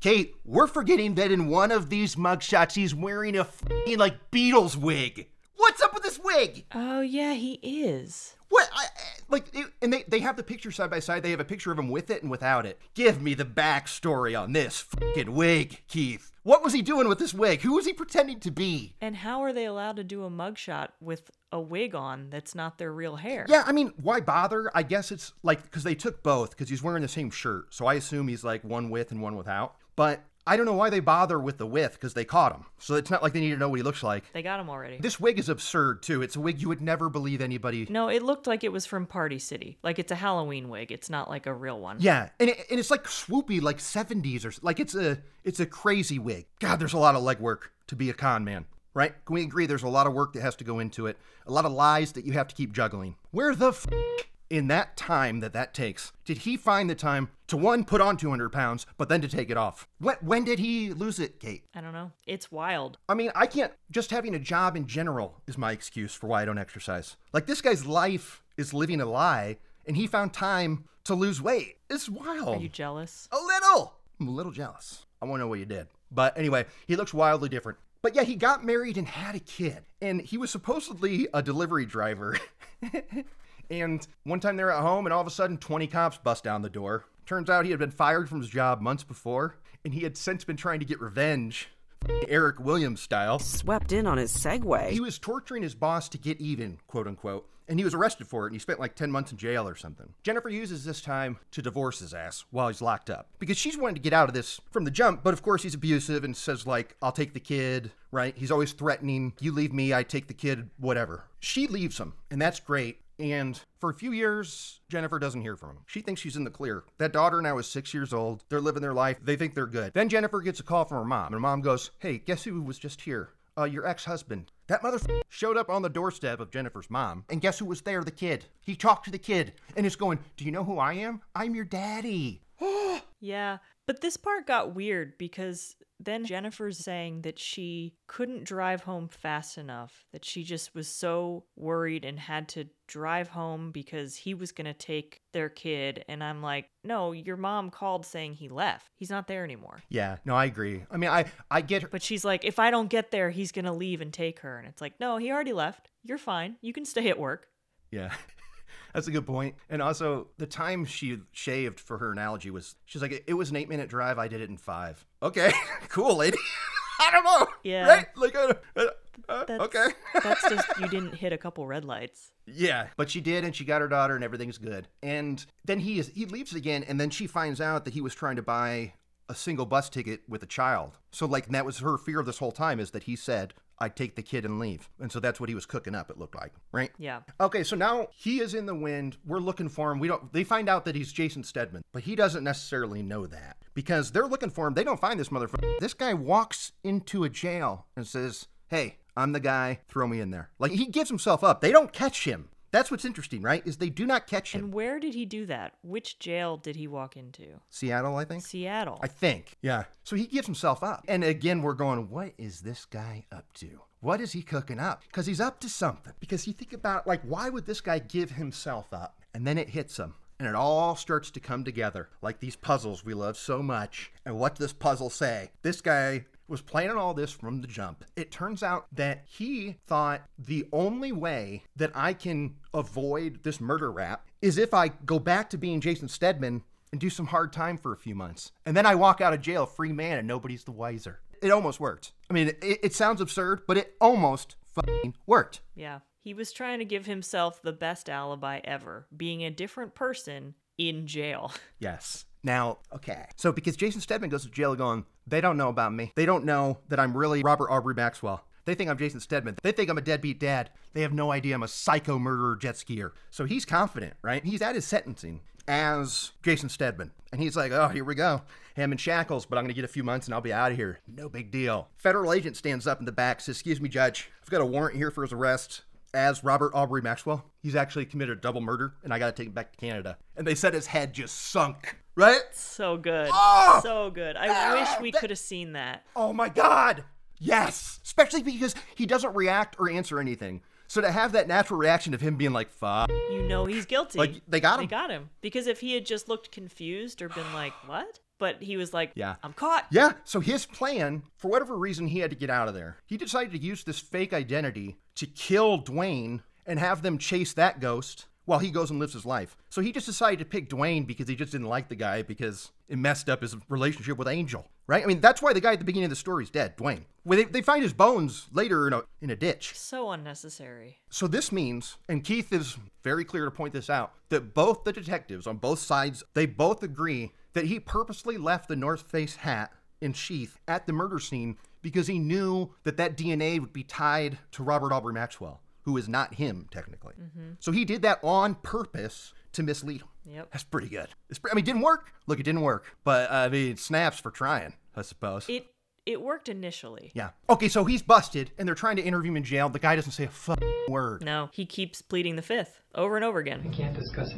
Kate, we're forgetting that in one of these mugshots, he's wearing a fing like Beatles wig. What's up with this wig? Oh, yeah, he is. What? I, like, it, and they, they have the picture side by side. They have a picture of him with it and without it. Give me the backstory on this fucking wig, Keith. What was he doing with this wig? Who was he pretending to be? And how are they allowed to do a mugshot with a wig on that's not their real hair? Yeah, I mean, why bother? I guess it's like because they took both because he's wearing the same shirt. So I assume he's like one with and one without. But I don't know why they bother with the with because they caught him. So it's not like they need to know what he looks like. They got him already. This wig is absurd too. It's a wig you would never believe anybody. No, it looked like it was from Party City. Like it's a Halloween wig. It's not like a real one. Yeah, and, it, and it's like swoopy, like 70s or like it's a it's a crazy wig. God, there's a lot of legwork to be a con man, right? Can we agree? There's a lot of work that has to go into it. A lot of lies that you have to keep juggling. Where the f- in that time that that takes, did he find the time to one put on 200 pounds, but then to take it off? What? When did he lose it, Kate? I don't know. It's wild. I mean, I can't. Just having a job in general is my excuse for why I don't exercise. Like this guy's life is living a lie, and he found time to lose weight. It's wild. Are you jealous? A little. I'm a little jealous. I want to know what you did. But anyway, he looks wildly different. But yeah, he got married and had a kid, and he was supposedly a delivery driver. and one time they're at home, and all of a sudden, 20 cops bust down the door. Turns out he had been fired from his job months before, and he had since been trying to get revenge. Eric Williams style. Swept in on his Segway. He was torturing his boss to get even, quote unquote, and he was arrested for it and he spent like 10 months in jail or something. Jennifer uses this time to divorce his ass while he's locked up because she's wanting to get out of this from the jump, but of course he's abusive and says, like, I'll take the kid, right? He's always threatening, you leave me, I take the kid, whatever. She leaves him, and that's great. And for a few years, Jennifer doesn't hear from him. She thinks she's in the clear. That daughter now is six years old. They're living their life. They think they're good. Then Jennifer gets a call from her mom, and her mom goes, Hey, guess who was just here? Uh, your ex husband. That mother showed up on the doorstep of Jennifer's mom, and guess who was there? The kid. He talked to the kid, and is going, Do you know who I am? I'm your daddy. Yeah, but this part got weird because then Jennifer's saying that she couldn't drive home fast enough, that she just was so worried and had to drive home because he was going to take their kid. And I'm like, no, your mom called saying he left. He's not there anymore. Yeah, no, I agree. I mean, I, I get her. But she's like, if I don't get there, he's going to leave and take her. And it's like, no, he already left. You're fine. You can stay at work. Yeah. That's a good point. And also, the time she shaved for her analogy was she's like, it was an eight minute drive. I did it in five. Okay, cool, lady. I don't know. Yeah. Right? Like, uh, That's, okay. that's just, you didn't hit a couple red lights. Yeah, but she did, and she got her daughter, and everything's good. And then he is he leaves again, and then she finds out that he was trying to buy a single bus ticket with a child. So like that was her fear this whole time is that he said, I'd take the kid and leave. And so that's what he was cooking up, it looked like, right? Yeah. Okay, so now he is in the wind. We're looking for him. We don't they find out that he's Jason Stedman, but he doesn't necessarily know that. Because they're looking for him. They don't find this motherfucker. This guy walks into a jail and says, Hey, I'm the guy, throw me in there. Like he gives himself up. They don't catch him. That's what's interesting, right? Is they do not catch him. And where did he do that? Which jail did he walk into? Seattle, I think. Seattle. I think. Yeah. So he gives himself up. And again, we're going, what is this guy up to? What is he cooking up? Because he's up to something. Because you think about, like, why would this guy give himself up? And then it hits him. And it all starts to come together, like these puzzles we love so much. And what does this puzzle say? This guy was planning all this from the jump. It turns out that he thought the only way that I can avoid this murder rap is if I go back to being Jason Stedman and do some hard time for a few months. And then I walk out of jail free man and nobody's the wiser. It almost worked. I mean, it, it sounds absurd, but it almost fucking worked. Yeah. He was trying to give himself the best alibi ever, being a different person in jail. Yes. Now, okay. So because Jason Stedman goes to jail going, they don't know about me. They don't know that I'm really Robert Aubrey Maxwell. They think I'm Jason Stedman. They think I'm a deadbeat dad. They have no idea I'm a psycho murderer jet skier. So he's confident, right? He's at his sentencing as Jason Stedman. And he's like, oh, here we go. Hey, I'm in shackles, but I'm going to get a few months and I'll be out of here. No big deal. Federal agent stands up in the back, says, excuse me, judge. I've got a warrant here for his arrest as Robert Aubrey Maxwell. He's actually committed a double murder, and I got to take him back to Canada. And they said his head just sunk, right? So good. Oh! so good. I Ah, wish we that- could have seen that. Oh my God! Yes! Especially because he doesn't react or answer anything. So to have that natural reaction of him being like, fuck. You know he's guilty. Like, they got him. They got him. Because if he had just looked confused or been like, what? But he was like, Yeah. I'm caught. Yeah, so his plan, for whatever reason, he had to get out of there. He decided to use this fake identity to kill Dwayne and have them chase that ghost while he goes and lives his life. So he just decided to pick Dwayne because he just didn't like the guy because it messed up his relationship with Angel, right? I mean, that's why the guy at the beginning of the story is dead, Dwayne. Well, they, they find his bones later in a, in a ditch. So unnecessary. So this means, and Keith is very clear to point this out, that both the detectives on both sides, they both agree that he purposely left the North Face hat and sheath at the murder scene because he knew that that DNA would be tied to Robert Aubrey Maxwell, who is not him technically. Mhm. So he did that on purpose to mislead him. Yep. That's pretty good. It's, pre- I mean, it didn't work. Look, it didn't work, but I mean, it snaps for trying, I suppose. It it worked initially. yeah. Okay, so he's busted, and they're trying to interview him in jail. The guy doesn't say a fuck word. No, he keeps pleading the fifth over and over again. I can't discuss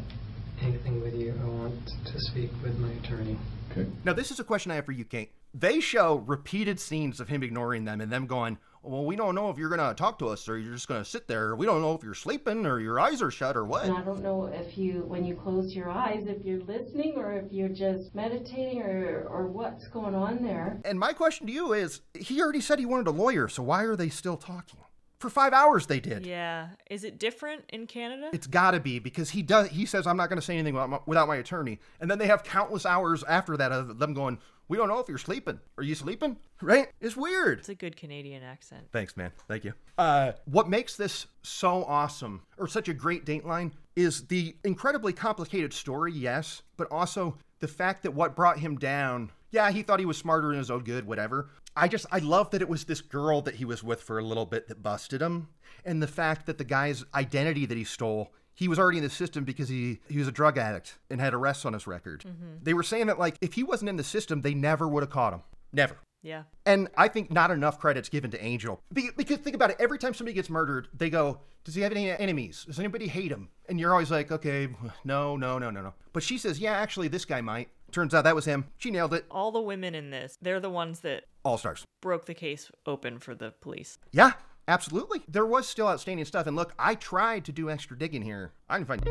anything with you. I want to speak with my attorney. Okay. Now, this is a question I have for you, Kate. They show repeated scenes of him ignoring them and them going, Well, we don't know if you're going to talk to us or you're just going to sit there. We don't know if you're sleeping or your eyes are shut or what. And I don't know if you, when you close your eyes, if you're listening or if you're just meditating or, or what's going on there. And my question to you is he already said he wanted a lawyer, so why are they still talking? For five hours they did. Yeah. Is it different in Canada? It's got to be because he does. He says, "I'm not going to say anything without my, without my attorney," and then they have countless hours after that of them going, "We don't know if you're sleeping. Are you sleeping?" Right? It's weird. It's a good Canadian accent. Thanks, man. Thank you. Uh, what makes this so awesome or such a great Dateline is the incredibly complicated story, yes, but also the fact that what brought him down. Yeah, he thought he was smarter in his own good, whatever. I just, I love that it was this girl that he was with for a little bit that busted him. And the fact that the guy's identity that he stole, he was already in the system because he, he was a drug addict and had arrests on his record. Mm-hmm. They were saying that, like, if he wasn't in the system, they never would have caught him. Never. Yeah. And I think not enough credit's given to Angel. Because think about it, every time somebody gets murdered, they go, Does he have any enemies? Does anybody hate him? And you're always like, Okay, no, no, no, no, no. But she says, Yeah, actually, this guy might. Turns out that was him. She nailed it. All the women in this, they're the ones that All stars. broke the case open for the police. Yeah, absolutely. There was still outstanding stuff. And look, I tried to do extra digging here. I didn't find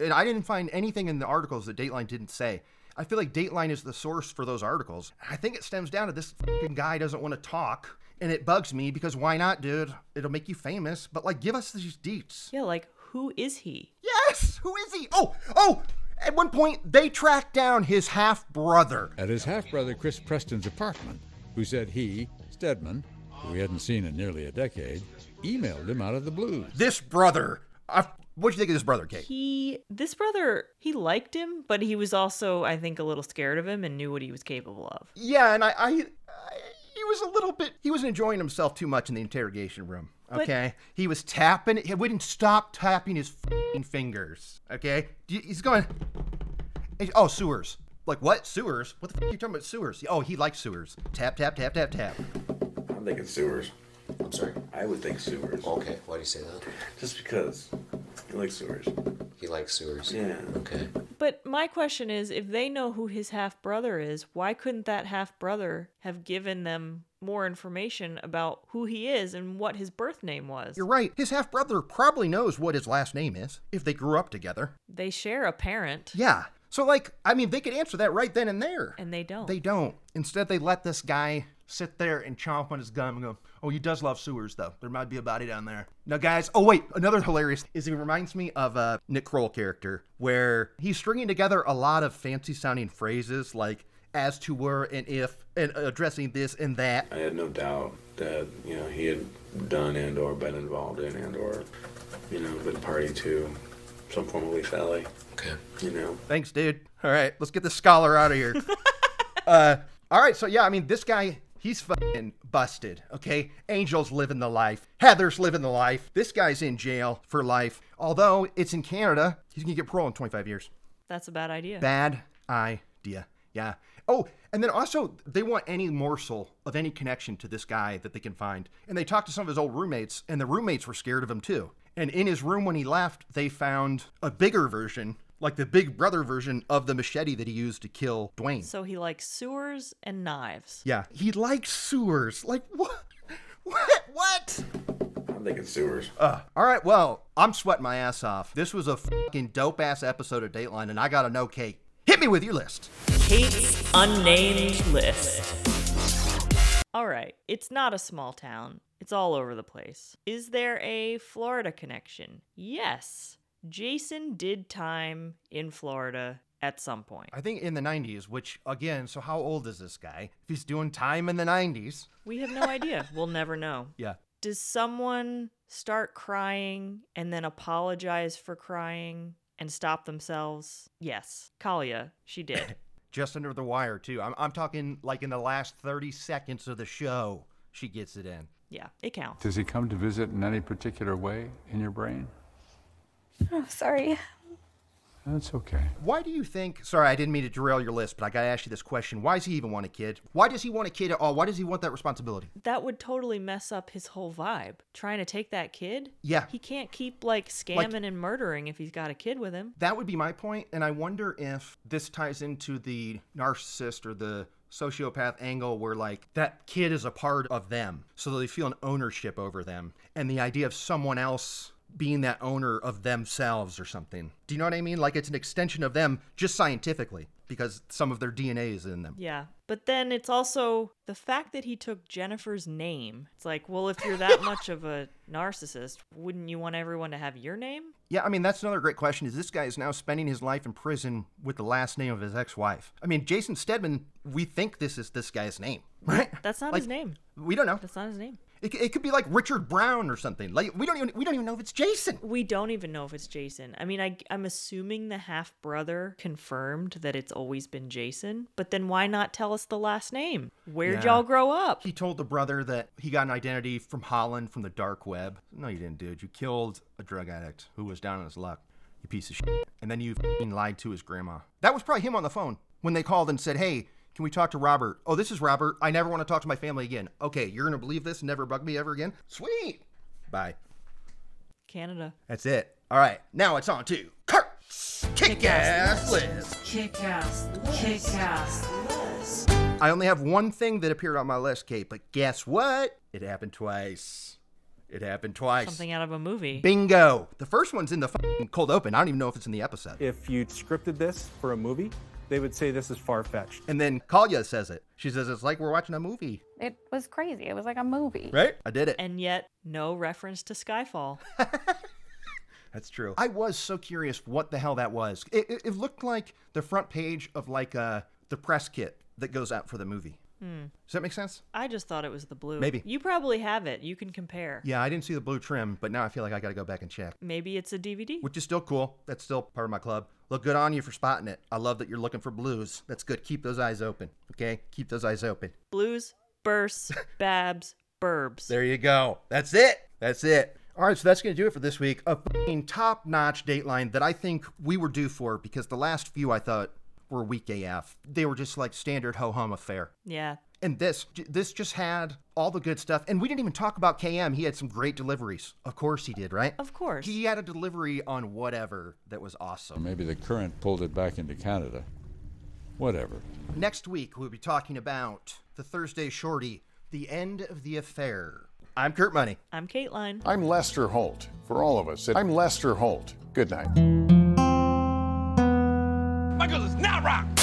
and I didn't find anything in the articles that Dateline didn't say. I feel like Dateline is the source for those articles. I think it stems down to this fucking guy doesn't want to talk. And it bugs me because why not, dude? It'll make you famous. But like, give us these deets. Yeah, like who is he? Yes, who is he? Oh, oh! At one point, they tracked down his half brother. At his half brother Chris Preston's apartment, who said he, Stedman, who he hadn't seen in nearly a decade, emailed him out of the blues. This brother. I, what'd you think of this brother, Kate? He this brother, he liked him, but he was also I think a little scared of him and knew what he was capable of. Yeah, and I, I, I he was a little bit. He was enjoying himself too much in the interrogation room. But- Okay, he was tapping. He wouldn't stop tapping his fing fingers. Okay, he's going. Oh, sewers. Like what? Sewers? What the f- are you talking about? Sewers? Oh, he likes sewers. Tap, tap, tap, tap, tap. I'm thinking sewers. I'm sorry? I would think sewers. Okay, why do you say that? Just because he likes sewers. He likes sewers. Yeah. Okay. But my question is if they know who his half brother is, why couldn't that half brother have given them more information about who he is and what his birth name was? You're right. His half brother probably knows what his last name is if they grew up together. They share a parent. Yeah. So, like, I mean, they could answer that right then and there. And they don't. They don't. Instead, they let this guy sit there and chomp on his gum and go, Oh, he does love sewers, though. There might be a body down there. Now, guys, oh, wait, another hilarious is he reminds me of a Nick Kroll character where he's stringing together a lot of fancy sounding phrases like as to were and if and addressing this and that. I had no doubt that, you know, he had done and or been involved in and or, you know, been party to some form of lethality. Okay. You know? Thanks, dude. All right, let's get this scholar out of here. uh, all right, so yeah, I mean, this guy, He's fucking busted, okay? Angel's living the life. Heather's living the life. This guy's in jail for life. Although it's in Canada, he's gonna get parole in 25 years. That's a bad idea. Bad idea. Yeah. Oh, and then also they want any morsel of any connection to this guy that they can find. And they talked to some of his old roommates, and the roommates were scared of him too. And in his room when he left, they found a bigger version, like the big brother version of the machete that he used to kill Dwayne. So he likes sewers and knives. Yeah, he likes sewers. Like what? What? What? I'm thinking sewers. Uh, all right, well, I'm sweating my ass off. This was a fucking dope ass episode of Dateline, and I gotta know, Kate. Hit me with your list. Kate's unnamed list. All right, it's not a small town. It's all over the place. Is there a Florida connection? Yes. Jason did time in Florida at some point. I think in the 90s, which, again, so how old is this guy? If he's doing time in the 90s. We have no idea. we'll never know. Yeah. Does someone start crying and then apologize for crying and stop themselves? Yes. Kalia, she did. Just under the wire, too. I'm, I'm talking like in the last 30 seconds of the show, she gets it in. Yeah, it counts. Does he come to visit in any particular way in your brain? Oh, sorry. That's okay. Why do you think? Sorry, I didn't mean to derail your list, but I gotta ask you this question. Why does he even want a kid? Why does he want a kid at all? Why does he want that responsibility? That would totally mess up his whole vibe. Trying to take that kid? Yeah. He can't keep like scamming and murdering if he's got a kid with him. That would be my point, and I wonder if this ties into the narcissist or the sociopath angle where like that kid is a part of them so they feel an ownership over them and the idea of someone else being that owner of themselves or something do you know what i mean like it's an extension of them just scientifically because some of their dna is in them Yeah. But then it's also the fact that he took Jennifer's name. It's like, well, if you're that much of a narcissist, wouldn't you want everyone to have your name? Yeah, I mean that's another great question. Is this guy is now spending his life in prison with the last name of his ex-wife? I mean, Jason Stedman. We think this is this guy's name, right? That's not Like, his name. We don't know. That's not his name. It, it could be like Richard Brown or something. Like we don't even we don't even know if it's Jason. We don't even know if it's Jason. I mean, I, I'm assuming the half brother confirmed that it's always been Jason, but then why not tell us the last name? Where'd Yeah. y'all grow up? He told the brother that he got an identity from Holland from the dark web. No, you didn't, dude. You killed a drug addict who was down on his luck. You piece of shit. And then you lied to his grandma. That was probably him on the phone when they called and said, "Hey, can we talk to Robert?" Oh, this is Robert. I never want to talk to my family again. Okay, you're gonna believe this never bug me ever again. Sweet. Bye. Canada. That's it. All right, now it's on to Kurt's kick-ass list. Kick ass. Kick ass. list. I only have one thing that appeared on my list, Kate, but guess what? It happened twice. It happened twice. Something out of a movie. Bingo. The first one's in the fucking cold open. I don't even know if it's in the episode. If you'd scripted this for a movie, they would say this is far fetched. And then Kalia says it. She says it's like we're watching a movie. It was crazy. It was like a movie. Right? I did it. And yet, no reference to Skyfall. That's true. I was so curious what the hell that was. It, it, it looked like the front page of like uh, the press kit that goes out for the movie. Hmm. Does that make sense? I just thought it was the blue. Maybe. You probably have it. You can compare. Yeah, I didn't see the blue trim, but now I feel like I got to go back and check. Maybe it's a DVD. Which is still cool. That's still part of my club. Look good on you for spotting it. I love that you're looking for blues. That's good. Keep those eyes open. Okay? Keep those eyes open. Blues, bursts, babs, burbs. There you go. That's it. That's it. All right, so that's going to do it for this week. A top notch dateline that I think we were due for because the last few I thought were weak AF. They were just like standard ho hum affair. Yeah. And this, this just had all the good stuff. And we didn't even talk about KM. He had some great deliveries. Of course he did, right? Of course. He had a delivery on whatever that was awesome. maybe the current pulled it back into Canada. Whatever. Next week, we'll be talking about the Thursday Shorty, the end of the affair. I'm Kurt Money. I'm Kateline. I'm Lester Holt. For all of us, I'm Lester Holt. Good night. My girl is not rock.